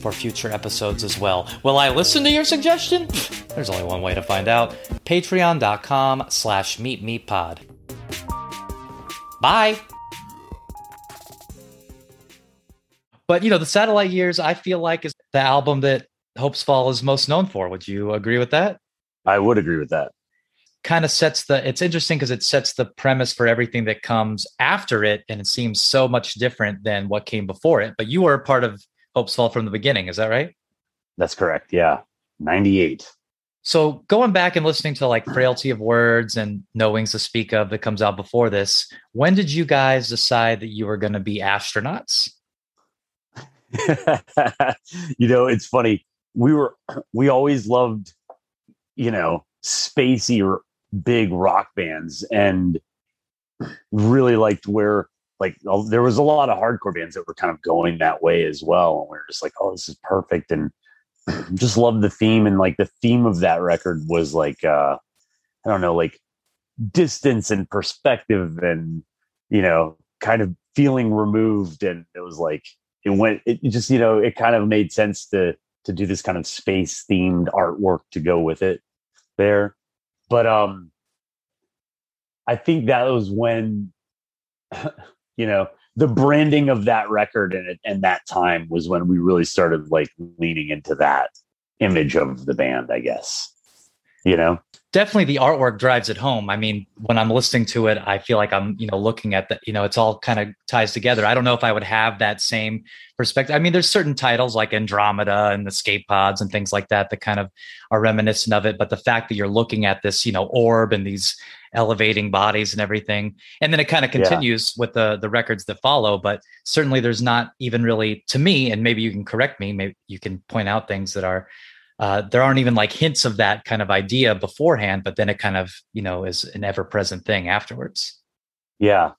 for future episodes as well. Will I listen to your suggestion? There's only one way to find out. Patreon.com slash meetmeetpod. Bye. But you know, the Satellite Years, I feel like is the album that Hopesfall is most known for. Would you agree with that? I would agree with that. Kind of sets the. It's interesting because it sets the premise for everything that comes after it, and it seems so much different than what came before it. But you were a part of Hopesfall from the beginning, is that right? That's correct. Yeah, ninety eight. So going back and listening to like Frailty of Words and No Wings to Speak of that comes out before this, when did you guys decide that you were going to be astronauts? you know, it's funny. We were we always loved, you know, spacey or big rock bands and really liked where like there was a lot of hardcore bands that were kind of going that way as well and we are just like oh this is perfect and just love the theme and like the theme of that record was like uh i don't know like distance and perspective and you know kind of feeling removed and it was like it went it just you know it kind of made sense to to do this kind of space themed artwork to go with it there. But um i think that was when you know the branding of that record and and that time was when we really started like leaning into that image of the band i guess you know definitely the artwork drives it home. I mean, when I'm listening to it, I feel like I'm, you know, looking at the, you know, it's all kind of ties together. I don't know if I would have that same perspective. I mean, there's certain titles like Andromeda and Escape Pods and things like that that kind of are reminiscent of it. But the fact that you're looking at this, you know, orb and these elevating bodies and everything, and then it kind of continues yeah. with the the records that follow. But certainly, there's not even really to me, and maybe you can correct me. Maybe you can point out things that are uh, there aren't even like hints of that kind of idea beforehand, but then it kind of, you know, is an ever present thing afterwards. Yeah.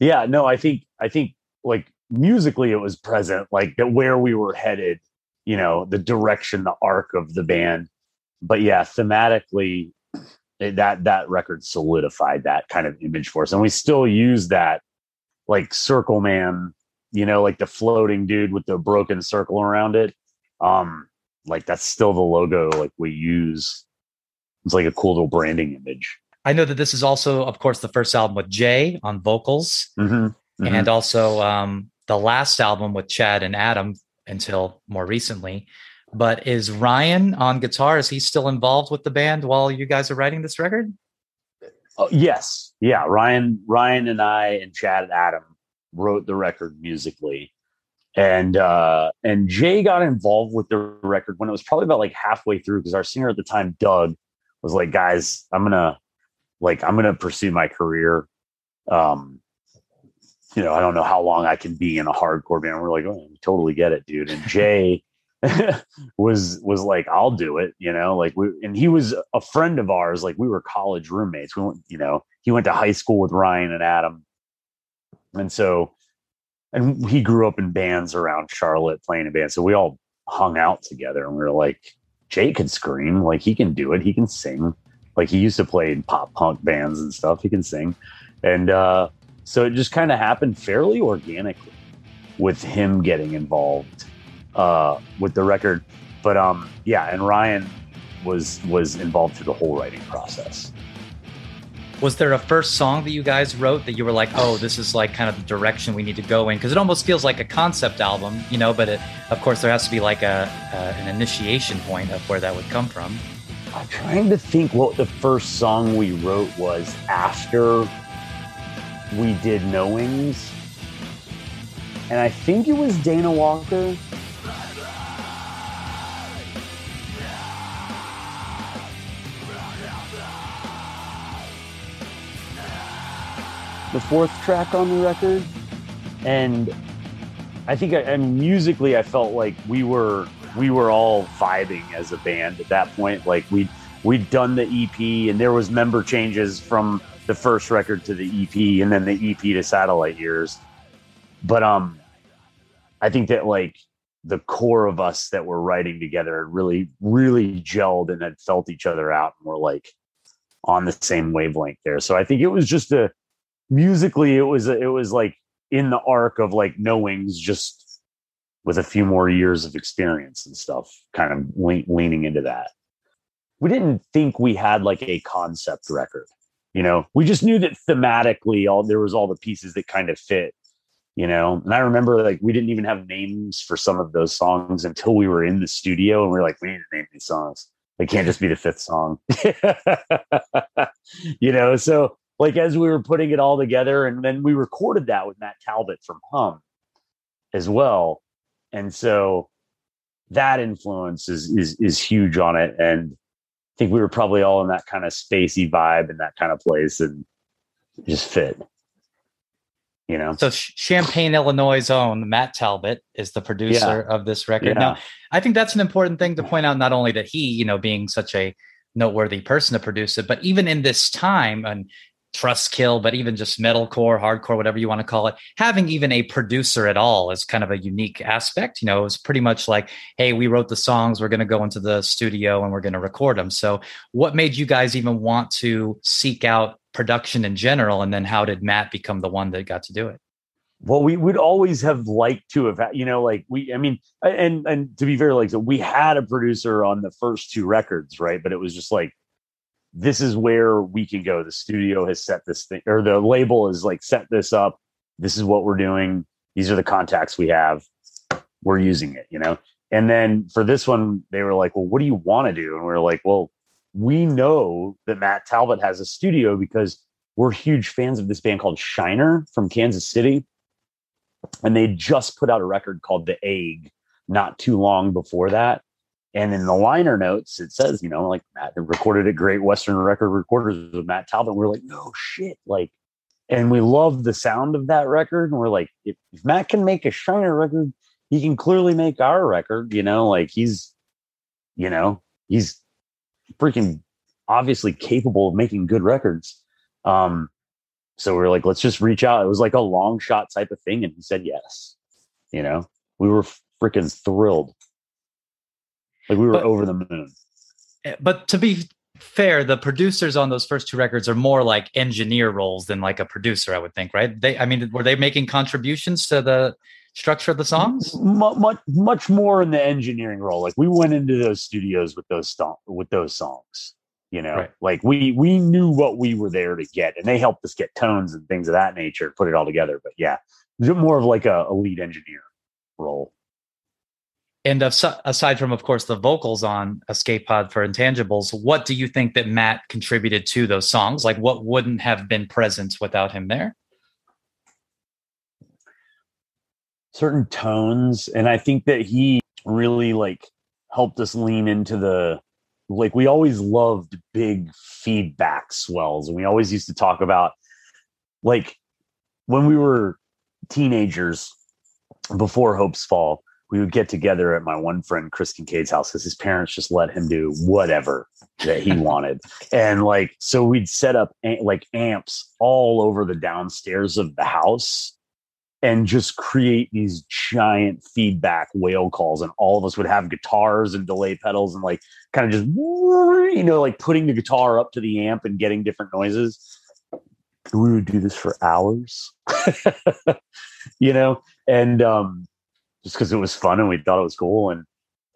Yeah. No, I think, I think like musically it was present, like that where we were headed, you know, the direction, the arc of the band. But yeah, thematically, that that record solidified that kind of image for us, and we still use that, like Circle Man, you know, like the floating dude with the broken circle around it. Um, like that's still the logo like we use. It's like a cool little branding image. I know that this is also, of course, the first album with Jay on vocals, mm-hmm. Mm-hmm. and also um, the last album with Chad and Adam until more recently. But is Ryan on guitar? Is he still involved with the band while you guys are writing this record? Oh, yes, yeah. Ryan, Ryan, and I and Chad and Adam wrote the record musically, and uh and jay got involved with the record when it was probably about like halfway through because our singer at the time doug was like guys i'm gonna like i'm gonna pursue my career um you know i don't know how long i can be in a hardcore band. We're like oh, totally get it dude. And jay was was like i'll do it you know like we and he was a friend of ours like we were college roommates. We went you know he went to high school with ryan and adam. And so and he grew up in bands around Charlotte playing in bands. So we all hung out together and we were like, Jay can scream, like he can do it, he can sing. Like he used to play in pop punk bands and stuff. He can sing. And uh, so it just kind of happened fairly organically with him getting involved uh, with the record. But um, yeah, and Ryan was was involved through the whole writing process was there a first song that you guys wrote that you were like oh this is like kind of the direction we need to go in? Because it almost feels like a concept album you know but it, of course there has to be like a, an initiation point of where that would come from. I'm trying to think what the first song we wrote was after we did No Wings. and i think it was dana walker the fourth track on the record. And I think, I, I mean, musically, I felt like we were we were all vibing as a band at that point. Like we we'd done the EP, and there was member changes from the first record to the EP, and then the EP to Satellite Years. But um, I think that like the core of us that were writing together really, really gelled and had felt each other out, and were like on the same wavelength there. So I think it was just a musically, it was it was like in the arc of like No Wings, just with a few more years of experience and stuff, kind of le- leaning into that. We didn't think we had like a concept record, you know. We just knew that thematically, all there was all the pieces that kind of fit, you know. And I remember like we didn't even have names for some of those songs until we were in the studio, and we are like, we need to name these songs. They can't just be the fifth song, you know. So like as we were putting it all together, and then we recorded that with Matt Talbot from Hum as well, and so that influence is is is huge on it. And I think we were probably all in that kind of spacey vibe and that kind of place, and just fit. You know. So Champaign, Illinois' own Matt Talbot is the producer yeah. of this record. Yeah. Now, I think that's an important thing to point out. Not only that he, you know, being such a noteworthy person to produce it, but even in this time, and Trustkill, but even just metalcore, hardcore, whatever you want to call it, having even a producer at all is kind of a unique aspect. You know, it was pretty much like, hey, we wrote the songs, we're going to go into the studio and we're going to record them. So, what made you guys even want to seek out production in general? And then, how did Matt become the one that got to do it? Well, we would always have liked to have, you know, like we, I mean, and and to be very like, so we had a producer on the first two records, right? But it was just like this is where we can go. The studio has set this thing, or the label is like set this up. This is what we're doing. These are the contacts we have. We're using it, you know. And then for this one, they were like, "Well, what do you want to do?" And we are like, "Well, we know that Matt Talbot has a studio because we're huge fans of this band called Shiner from Kansas City, and they just put out a record called The Egg not too long before that." And in the liner notes, it says, you know, like Matt recorded at Great Western Record Recorders with Matt Talbot. We're like, no shit. Like, and we love the sound of that record. And we're like, if, if Matt can make a Shiner record, he can clearly make our record, you know, like he's, you know, he's freaking obviously capable of making good records. Um, so we are like, let's just reach out. It was like a long shot type of thing. And he said yes. You know, we were freaking thrilled. Like we were but, over the moon. Eh, but to be fair, the producers on those first two records are more like engineer roles than like a producer, I would think, right? They, I mean, were they making contributions to the structure of the songs? Much, much more in the engineering role. Like we went into those studios with those st- with those songs. You know, right. like we we knew what we were there to get, and they helped us get tones and things of that nature, put it all together. But yeah, more of like a, a lead engineer role and aside from, of course, the vocals on Escape Pod for Intangibles, what do you think that Matt contributed to those songs? Like, what wouldn't have been present without him there? Certain tones, and I think that he really like helped us lean into the like we always loved big feedback swells, and we always used to talk about like when we were teenagers before Hopesfall we would get together at my one friend Chris Kincaid's house because his parents just let him do whatever that he wanted. And like, so we'd set up like amps all over the downstairs of the house and just create these giant feedback whale calls. And all of us would have guitars and delay pedals and like kind of just, you know, like putting the guitar up to the amp and getting different noises. We would do this for hours, you know, and, um, just because it was fun and we thought it was cool. And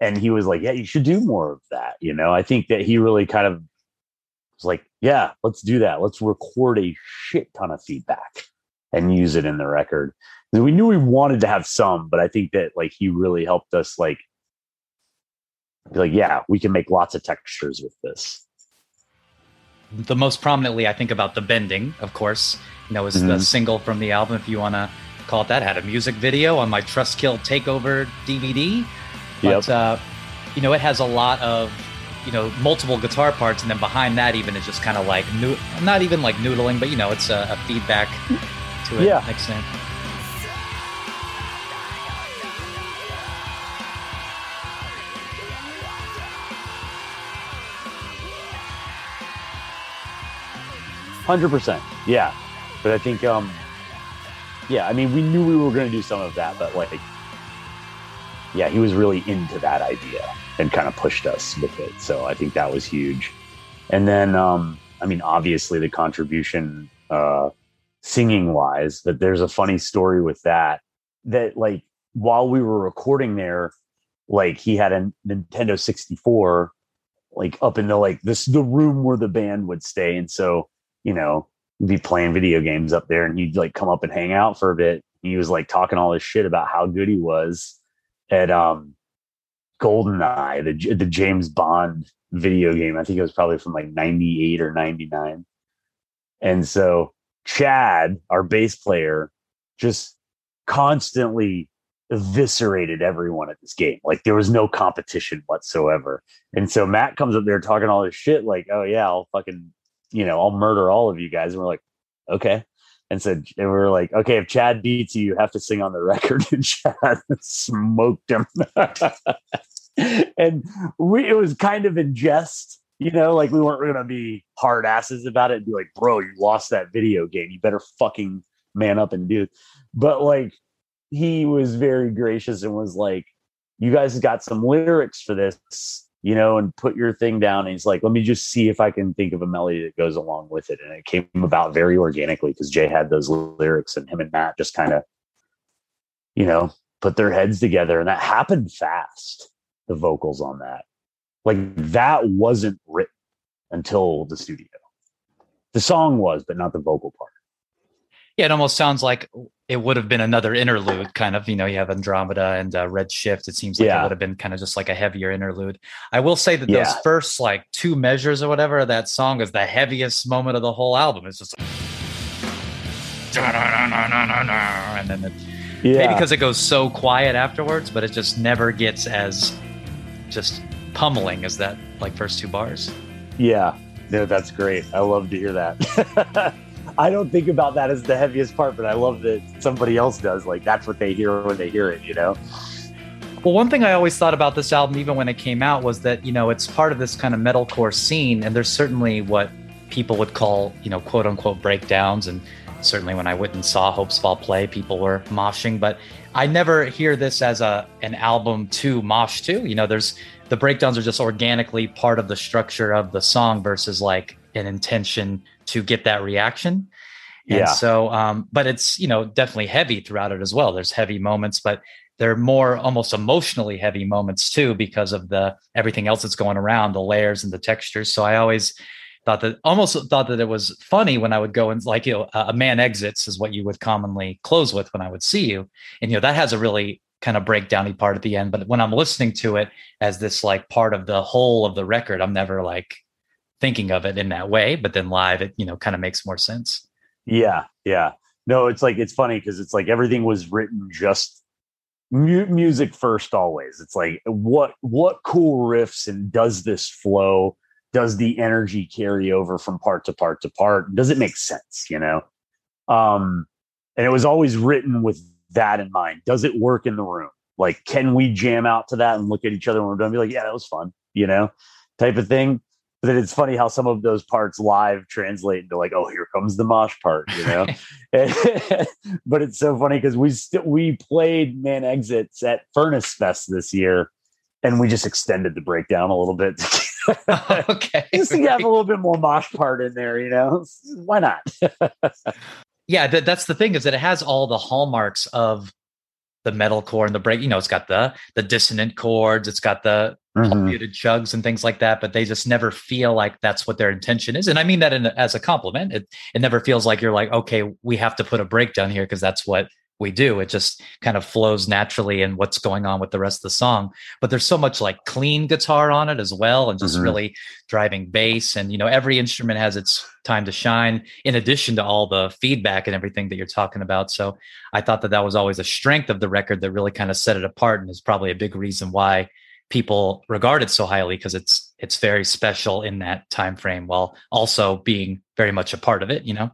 and he was like, "Yeah, you should do more of that." You know, I think that he really kind of was like, "Yeah, let's do that. Let's record a shit ton of feedback and use it in the record." And we knew we wanted to have some, but I think that like he really helped us like be like, "Yeah, we can make lots of textures with this." The most prominently, I think about the bending, of course. You know, is mm-hmm. the single from the album. If you want to call it that. Had a music video on my Trustkill Takeover DVD. But, yep. uh, you know, it has a lot of, you know, multiple guitar parts. And then behind that, even is just kind of like, not even like noodling, but, you know, it's a, a feedback to it. Yeah. Next. Hundred percent, yeah. But I think um, yeah, I mean, we knew we were going to do some of that, but like, yeah, he was really into that idea and kind of pushed us with it. So I think that was huge. And then, um, I mean, obviously the contribution, uh, singing wise, but there's a funny story with that. That like while we were recording there, like he had a Nintendo 64 like up in the like this the room where the band would stay and so you know be playing video games up there and he'd like come up and hang out for a bit he was like talking all this shit about how good he was at um goldeneye the, the james bond video game i think it was probably from like 98 or 99 and so chad our bass player just constantly eviscerated everyone at this game. Like there was no competition whatsoever. And so Matt comes up there talking all this shit, like, oh yeah, I'll fucking, you know, I'll murder all of you guys. And we're like, okay. And so and we are like, okay, if Chad beats you, you have to sing on the record. And Chad smoked him. and we it was kind of in jest, you know, like we weren't gonna be hard asses about it and be like, bro, you lost that video game. You better fucking man up and do it. But like he was very gracious and was like, "You guys got some lyrics for this." You know, and put your thing down. And he's like, let me just see if I can think of a melody that goes along with it. And it came about very organically because Jay had those lyrics and him and Matt just kind of, you know, put their heads together. And that happened fast, the vocals on that. Like that wasn't written until the studio. The song was, but not the vocal part. Yeah, it almost sounds like it would have been another interlude, kind of. You know, you have Andromeda and uh, Red Shift. It seems like yeah. it would have been kind of just like a heavier interlude. I will say that yeah. those first like two measures or whatever of that song is the heaviest moment of the whole album. It's just, like, and then it, yeah. maybe because it goes so quiet afterwards, but it just never gets as just pummeling as that like first two bars. Yeah, no, that's great. I love to hear that. I don't think about that as the heaviest part, but I love that somebody else does. Like that's what they hear when they hear it, you know? Well, one thing I always thought about this album, even when it came out, was that, you know, it's part of this kind of metalcore scene. And there's certainly what people would call, you know, quote unquote breakdowns. And certainly when I went and saw Hopesfall play, people were moshing. But I never hear this as a an album to mosh to. You know, there's the breakdowns are just organically part of the structure of the song versus like an intention to get that reaction. And yeah. so, um, but it's, you know, definitely heavy throughout it as well. There's heavy moments, but they're more almost emotionally heavy moments too, because of the everything else that's going around, the layers and the textures. So I always thought that almost thought that it was funny when I would go and like, you know, a man exits is what you would commonly close with when I would see you. And, you know, that has a really kind of breakdowny part at the end. But when I'm listening to it as this like part of the whole of the record, I'm never like, thinking of it in that way but then live it you know kind of makes more sense. Yeah yeah. No it's like it's funny because it's like everything was written just mu- music first always. It's like what what cool riffs and does this flow? Does the energy carry over from part to part to part? Does it make sense you know? Um and it was always written with that in mind. Does it work in the room? Like can we jam out to that and look at each other when we're done be like yeah that was fun you know type of thing but it's funny how some of those parts live translate into like, oh, here comes the mosh part, you know. but it's so funny because we still we played Man Exits at Furnace Fest this year, and we just extended the breakdown a little bit. okay, just to have a little bit more mosh part in there, you know. Why not? yeah, that, that's the thing is that it has all the hallmarks of the metal core and the break. You know, it's got the the dissonant chords, it's got the mm-hmm. chugs and things like that, but they just never feel like that's what their intention is. And I mean that in, as a compliment. It it never feels like you're like, okay, we have to put a breakdown here because that's what we do. It just kind of flows naturally in what's going on with the rest of the song. But there's so much like clean guitar on it as well, and just mm-hmm. really driving bass. And you know, every instrument has its time to shine. In addition to all the feedback and everything that you're talking about, so I thought that that was always a strength of the record that really kind of set it apart, and is probably a big reason why people regard it so highly because it's it's very special in that time frame while also being very much a part of it you know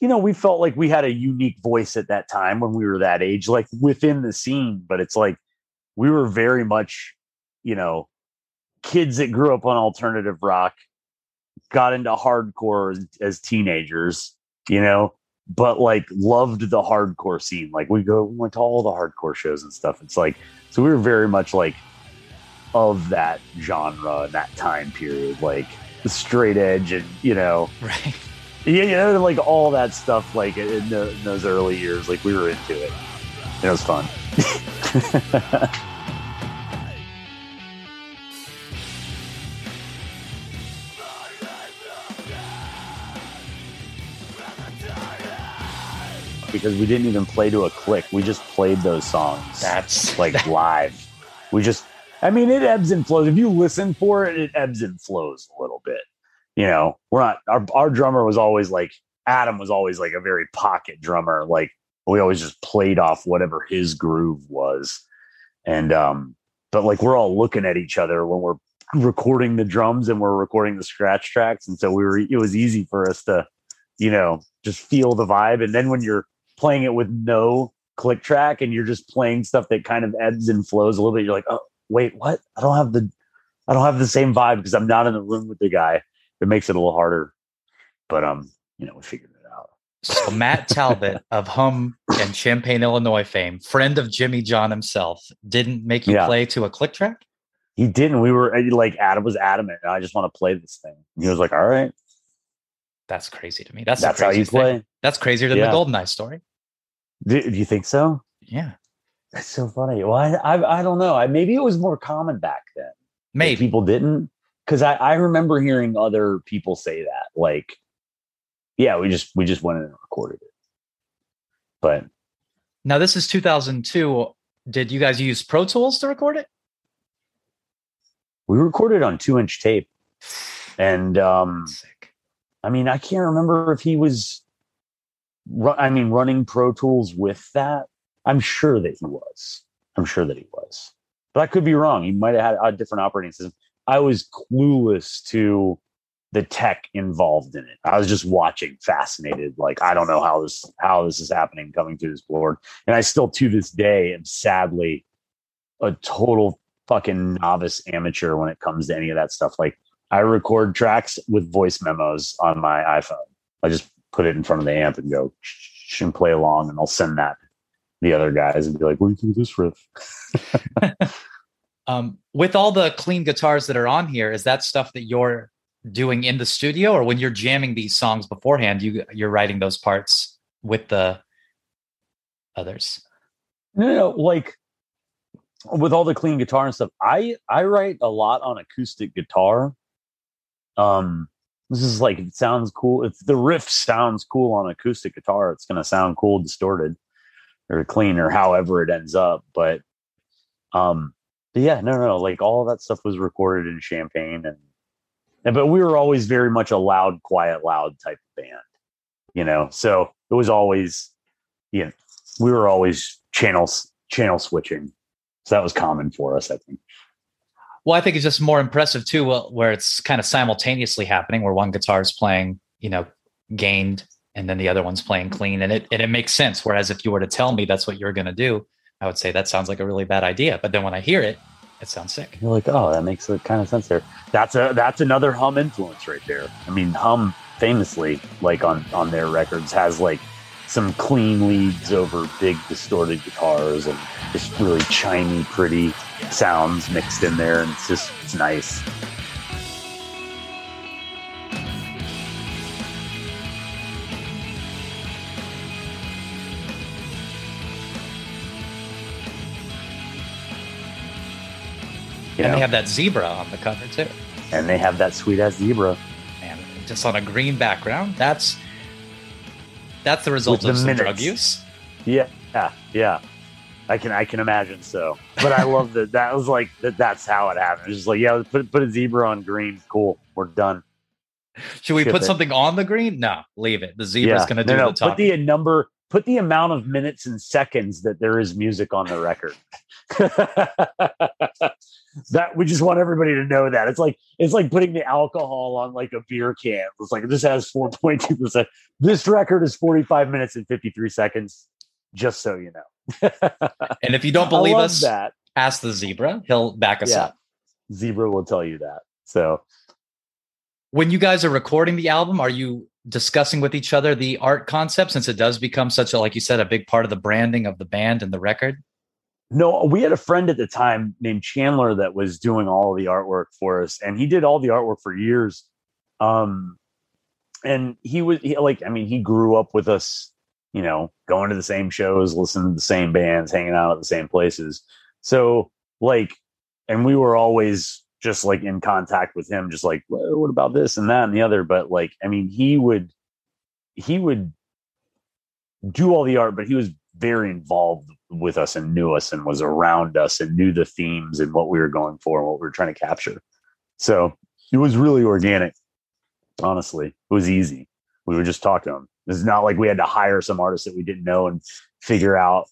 you know we felt like we had a unique voice at that time when we were that age like within the scene but it's like we were very much you know kids that grew up on alternative rock got into hardcore as, as teenagers, you know, but like loved the hardcore scene. Like we go we went to all the hardcore shows and stuff. It's like so we were very much like of that genre and that time period, like the straight edge and you know, Right. yeah, you know, like all that stuff. Like in, the, in those early years, like we were into it. And it was fun. because we didn't even play to a click. We just played those songs That's like live. We just, I mean, it ebbs and flows. If you listen for it, it ebbs and flows a little bit. You know, we're not, our, our drummer was always like, Adam was always like a very pocket drummer. Like we always just played off whatever his groove was. And, um, but like we're all looking at each other when we're recording the drums and we're recording the scratch tracks. And so we were, it was easy for us to, you know, just feel the vibe. And then when you're playing it with no click track and you're just playing stuff that kind of ebbs and flows a little bit, you're like, oh, wait, what? I don't have the, I don't have the same vibe because I'm not in the room with the guy. It makes it a little harder. But, um, you know, we figured it out. So Matt Talbot of Hum and Champaign, Illinois fame, friend of Jimmy John himself, didn't make you Yeah. play to a click track? He didn't. We were like, Adam was adamant. I just want to play this thing. He was like, all right, That's crazy to me. That's that's how you craziest thing. That's crazier than Yeah. the Goldeneye story. Do, do you think so? Yeah. That's so funny. Well, I, I, I don't know. I, maybe it was more common back then. Maybe. people didn't. Because I, I remember hearing other people say that. Like, yeah, we just we just went in and recorded it. But Now this is 2002. Did you guys use Pro Tools to record it? we recorded on two inch tape. And um, Sick. I mean, I can't remember if he was, I mean, running Pro Tools with that. I'm sure that he was. I'm sure that he was, but I could be wrong. He might have had a different operating system. I was clueless to the tech involved in it. I was just watching, fascinated. Like I don't know how this how this is happening coming through this board, and I still to this day am sadly a total fucking novice amateur when it comes to any of that stuff. Like I record tracks with voice memos on my iPhone. I just put it in front of the amp and go and play along, and I'll send that the other guys and be like, "What do you think of this riff?" Um, with all the clean guitars that are on here, is that stuff that you're doing in the studio, or when you're jamming these songs beforehand, you you're writing those parts with the others? No, no, no, like with all the clean guitar and stuff, I I write a lot on acoustic guitar. Um, this is like it sounds cool. If the riff sounds cool on acoustic guitar, it's gonna sound cool distorted or clean or however it ends up. But um, but yeah, no, no, like all that stuff was recorded in Champaign and, and but we were always very much a loud, quiet, loud type of band, you know. So it was always, you know, we were always channels channel switching. So that was common for us, I think. Well, I think it's just more impressive too, where it's kind of simultaneously happening, where one guitar is playing, you know, gained, and then the other one's playing clean, and it and it makes sense. Whereas if you were to tell me that's what you're going to do, I would say that sounds like a really bad idea. But then when I hear it, it sounds sick. You're like, oh, that makes a kind of sense there. That's a that's another hum influence right there. I mean, hum famously, like on on their records, has like some clean leads over big distorted guitars and just really chimey, pretty sounds mixed in there, and it's just it's nice. You and know? they have that zebra on the cover too. and they have that sweet ass zebra. And just on a green background, that's that's the result With of the some minutes. drug use. Yeah, yeah, yeah. I can I can imagine so. But I love that that was like that that's how it happened. It's just like, yeah, put put a zebra on green. Cool. We're done. Should we put it. something on the green? No, leave it. The zebra's yeah. going to do no, no, the talking. Put the number put the amount of minutes and seconds that there is music on the record. that we just want everybody to know that. It's like it's like putting the alcohol on like a beer can. It's like this has 4.2%. This record is 45 minutes and 53 seconds, just so you know. and if you don't believe us, that. ask the zebra. He'll back us Yeah. up. Zebra will tell you that. So, when you guys are recording the album, are you discussing with each other the art concept since it does become such a like you said a big part of the branding of the band and the record? No, we had a friend at the time named Chandler that was doing all the artwork for us, and he did all the artwork for years. Um, and he was he, like, I mean, he grew up with us, you know, going to the same shows, listening to the same bands, hanging out at the same places. So, like, and we were always just like in contact with him, just like, what about this and that and the other. But like, I mean, he would, he would do all the art, but he was very involved with us and knew us and was around us and knew the themes and what we were going for and what we were trying to capture. So it was really organic. Honestly, it was easy. We would just talk to him. It's not like we had to hire some artist that we didn't know and figure out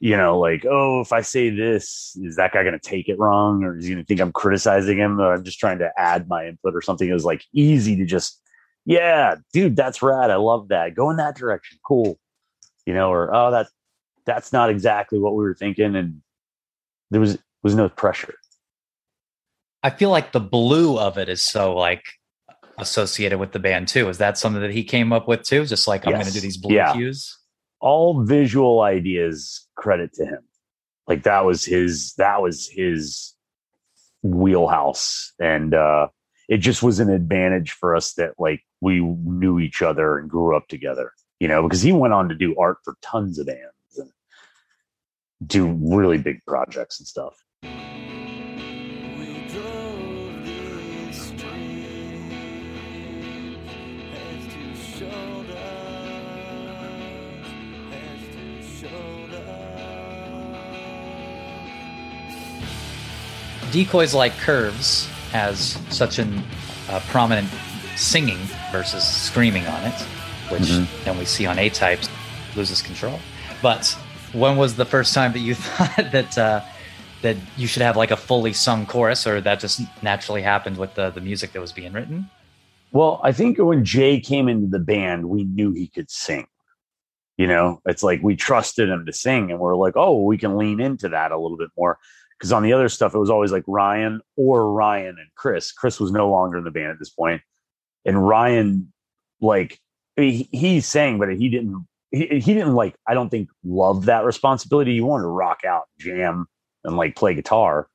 you know, like, oh, if I say this, is that guy going to take it wrong or is he going to think I'm criticizing him or I'm just trying to add my input or something? It was like easy to just, yeah, dude, that's rad. I love that. Go in that direction. Cool. You know, or, oh, that, that's not exactly what we were thinking. And there was, was no pressure. I feel like the blue of it is so like associated with the band too. Is that something that he came up with too? Just like, I'm going to do these blue yeah. cues all visual ideas credit to him. Like that was his that was his wheelhouse. And uh it just was an advantage for us that like we knew each other and grew up together you know because he went on to do art for tons of bands and do really big projects and stuff Decoys Like Curves has such a uh, prominent singing versus screaming on it, which mm-hmm. then we see on A types loses control. But when was the first time that you thought that uh, that you should have like a fully sung chorus, or that just naturally happened with the the music that was being written? Well, I think when Jay came into the band, we knew he could sing. You know, it's like we trusted him to sing, and we're like, oh, we can lean into that a little bit more because on the other stuff it was always like Ryan or Ryan and Chris. Chris was no longer in the band at this point, and Ryan like he, he sang, but he didn't. He, he didn't like. I don't think love that responsibility. He wanted to rock out, jam, and like play guitar.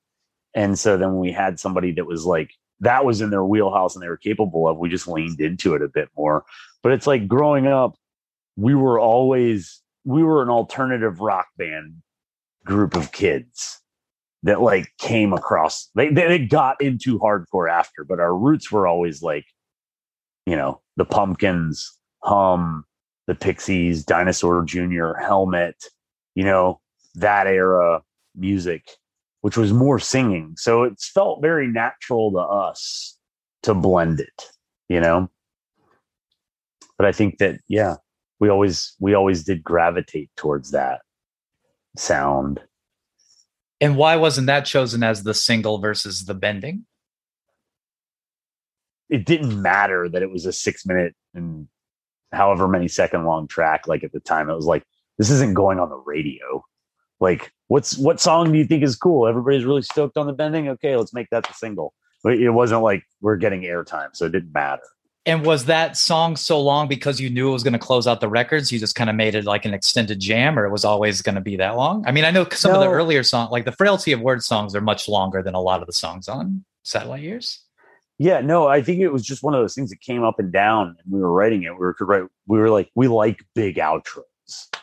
And so then we had somebody that was like that was in their wheelhouse and they were capable of, we just leaned into it a bit more. But it's like growing up, we were always we were an alternative rock band group of kids that like came across they, they got into hardcore after but our roots were always like you know the pumpkins hum the pixies dinosaur junior helmet you know that era music which was more singing. So it felt very natural to us to blend it you know? But i think that yeah we always we always did gravitate towards that sound and why wasn't that chosen as the single versus the bending? It didn't matter that it was a six minute and however many second long track. Like at the time, it was like, this isn't going on the radio. Like, what's what song do you think is cool? Everybody's really stoked on the bending. Okay, let's make that the single. But it wasn't like we're getting airtime, so it didn't matter. And was that song so long because you knew it was going to close out the records? You just kind of made it like an extended jam, or it was always going to be that long? I mean, I know some no. of the earlier songs, like the Frailty of Words songs, are much longer than a lot of the songs on Satellite Years. Yeah, no, I think it was just one of those things that came up and down, and we were writing it. We were write, we were like, we like big outros,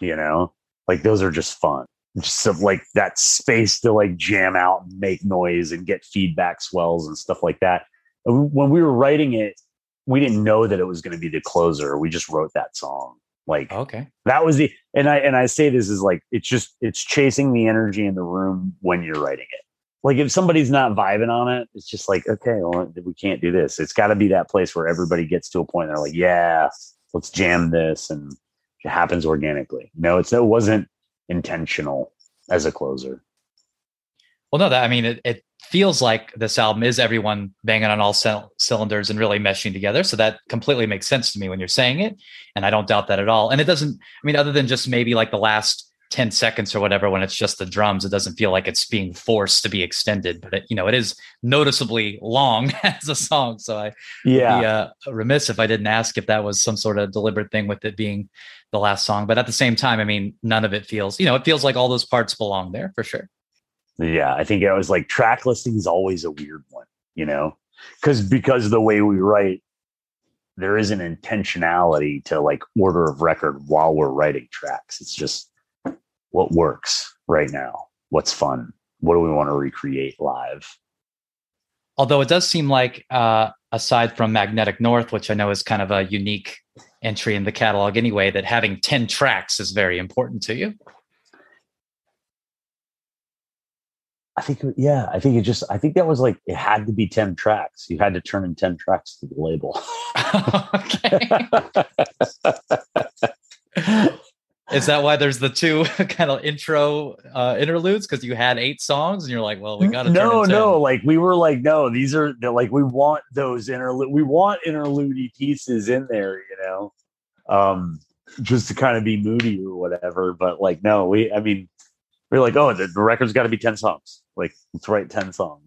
you know, like those are just fun. Just of like that space to like jam out and make noise and get feedback swells and stuff like that. And when we were writing it, we didn't know that it was going to be the closer. We just wrote that song. Like okay, that was the and I and I say this is like it's just it's chasing the energy in the room when you're writing it. Like if somebody's not vibing on it, it's just like okay, well we can't do this. It's got to be that place where everybody gets to a point they're like, yeah, let's jam this, and it happens organically. No, it's it wasn't intentional as a closer. Well, no, that I mean, it, it feels like this album is everyone banging on all c- cylinders and really meshing together. So that completely makes sense to me when you're saying it, and I don't doubt that at all. And it doesn't. I mean, other than just maybe like the last 10 seconds or whatever when it's just the drums it doesn't feel like it's being forced to be extended but it, you know it is noticeably long as a song so i yeah be, uh, remiss if i didn't ask if that was some sort of deliberate thing with it being the last song but at the same time i mean none of it feels you know it feels like all those parts belong there for sure yeah i think it was like track listing is always a weird one you know? Because because the way we write there is an intentionality to like order of record while we're writing tracks. It's just what works right now what's fun what do we want to recreate live? Although it does seem like uh, aside from magnetic north which i know is kind of a unique entry in the catalog anyway that having 10 tracks is very important to you i think yeah i think it just i think that was like it had to be 10 tracks you had to turn in 10 tracks to the label okay Is that why there's the two kind of intro uh, interludes? Because you had eight songs, and you're like, well, we got to. No, no. Like we were like, no, these are like we want those interlude. We want interlude pieces in there, you know, um, just to kind of be moody or whatever. But like, no, we. I mean, we're like, oh, the, the record's got to be ten songs. Like, let's write ten songs.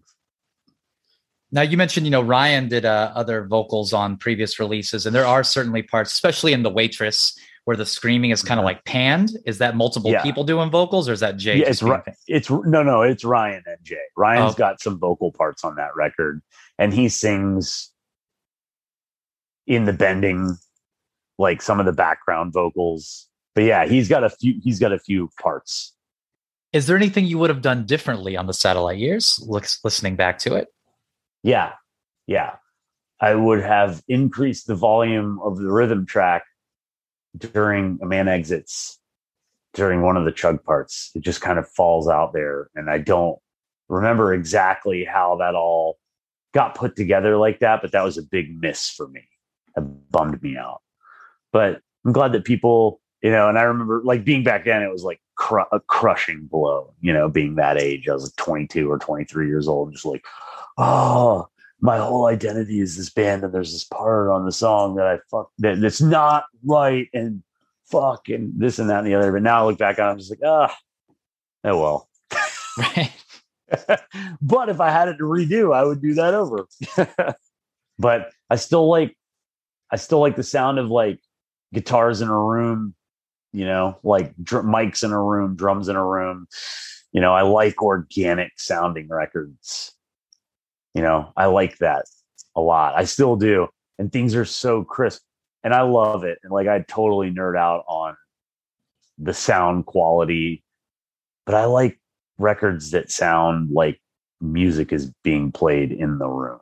Now you mentioned, you know, Ryan did uh, other vocals on previous releases, and there are certainly parts, especially in the waitress where the screaming is kind of like panned. Is that multiple yeah. people doing vocals, or is that Jay? Yeah, it's. It's no, no, it's Ryan and Jay. Ryan's oh. got some vocal parts on that record, and he sings in the bending, like some of the background vocals. But yeah, he's got a few. He's got a few parts. Is there anything you would have done differently on the satellite years? listening back to it. Yeah, yeah. I would have increased the volume of the rhythm track during a man exits during one of the chug parts. It just kind of falls out there. And I don't remember exactly how that all got put together like that, but that was a big miss for me. It bummed me out. But I'm glad that people, you know, and I remember like being back then, it was like cr- a crushing blow, you know, being that age. I was like 22 or 23 years old, just like, oh, my whole identity is this band, and there's this part on the song that I fuck that that's not right, and fuck, and this and that and the other. But now I look back on, it, I'm just like, ah, oh well. Right. but if I had it to redo, I would do that over. but I still like, I still like the sound of like guitars in a room, you know, like dr- mics in a room, drums in a room. You know, I like organic sounding records. You know, I like that a lot. I still do. And things are so crisp. And I love it. And like I totally nerd out on the sound quality. But I like records that sound like music is being played in the room.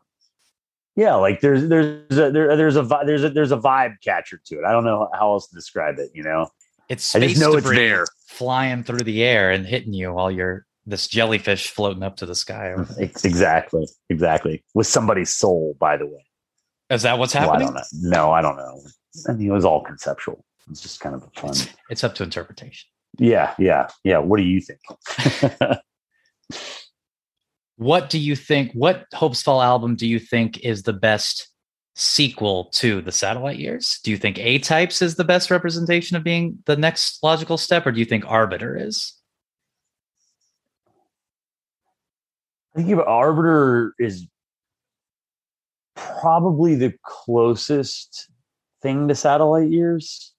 Yeah, like there's there's a, there, there's a there's a there's a vibe catcher to it. I don't know how else to describe it. You know, it's just know it's there, flying through the air and hitting you while you're this jellyfish floating up to the sky. exactly, exactly. With somebody's soul, by the way. Is that what's happening? Well, I don't know. No, I don't know. I mean, it was all conceptual. It's just kind of fun. It's, it's up to interpretation. Yeah, yeah, yeah. What do you think? what do you think? What Hopesfall album do you think is the best sequel to the satellite years? Do you think A Types is the best representation of being the next logical step, or do you think Arbiter is? I think Arbiter is probably the closest thing to satellite years,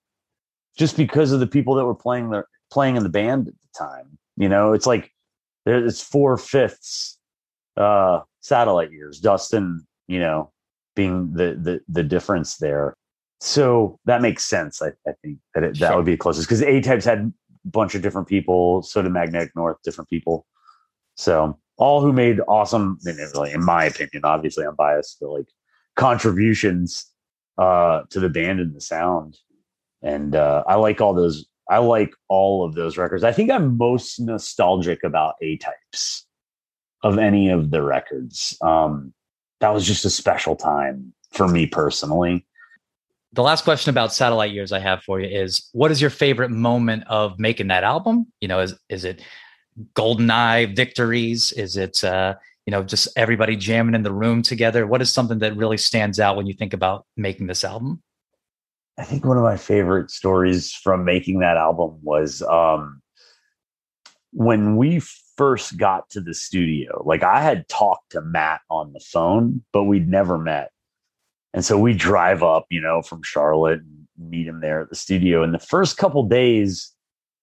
just because of the people that were playing the playing in the band at the time. You know, it's like it's four fifths uh, satellite years. Dustin, you know, being the the the difference there. So that makes sense. I, I think that it, that sure. would be closest because A types had a bunch of different people. So did Magnetic North, different people. So all who made awesome, in my opinion, obviously I'm biased, but like contributions uh, to the band and the sound. And uh, I like all those. I like all of those records. I think I'm most nostalgic about A types of any of the records. Um, that was just a special time for me personally. The last question about satellite years I have for you is what is your favorite moment of making that album? You know, is is it Goldeneye victories? Is it uh, you know just everybody jamming in the room together? What is something that really stands out when you think about making this album? I think one of my favorite stories from making that album was um, when we first got to the studio, like I had talked to Matt on the phone, but we'd never met. And so we drive up, you know, from Charlotte and meet him there at the studio. And the first couple days,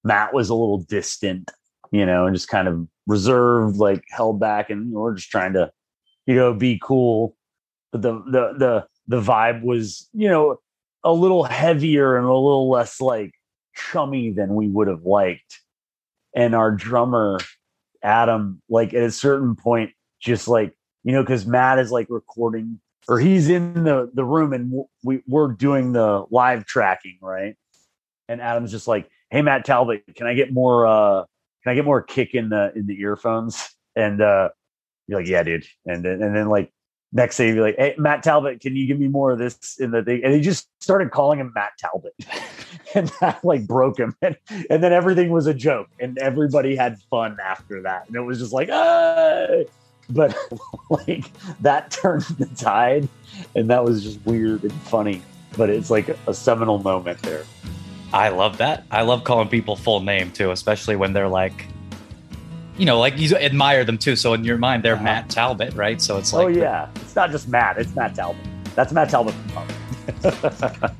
Matt was a little distant, you know, and just kind of reserved, like held back, and we're just trying to, you know, be cool. But the the the the vibe was, you know, a little heavier and a little less like chummy than we would have liked. And our drummer, Adam, like at a certain point, just like, you know, because Matt is like recording or he's in the, the room and we, we're doing the live tracking, right? And Adam's just like, Hey, Matt Talbot, can I get more, uh, can I get more kick in the, in the earphones? And, uh, you're like, yeah, dude. And then, and then like next day, be like, "Hey, Matt Talbot, can you give me more of this in the thing?" And he just started calling him Matt Talbot, and that like broke him. And, and then everything was a joke, and everybody had fun after that. And it was just like, ah! But like that turned the tide, and that was just weird and funny. But it's like a seminal moment there. I love that. I love calling people full name too, especially when they're like you know, like you admire them too. So in your mind, they're uh-huh. Matt Talbot, right? So it's oh, like, oh yeah, it's not just Matt; it's Matt Talbot. That's Matt Talbot from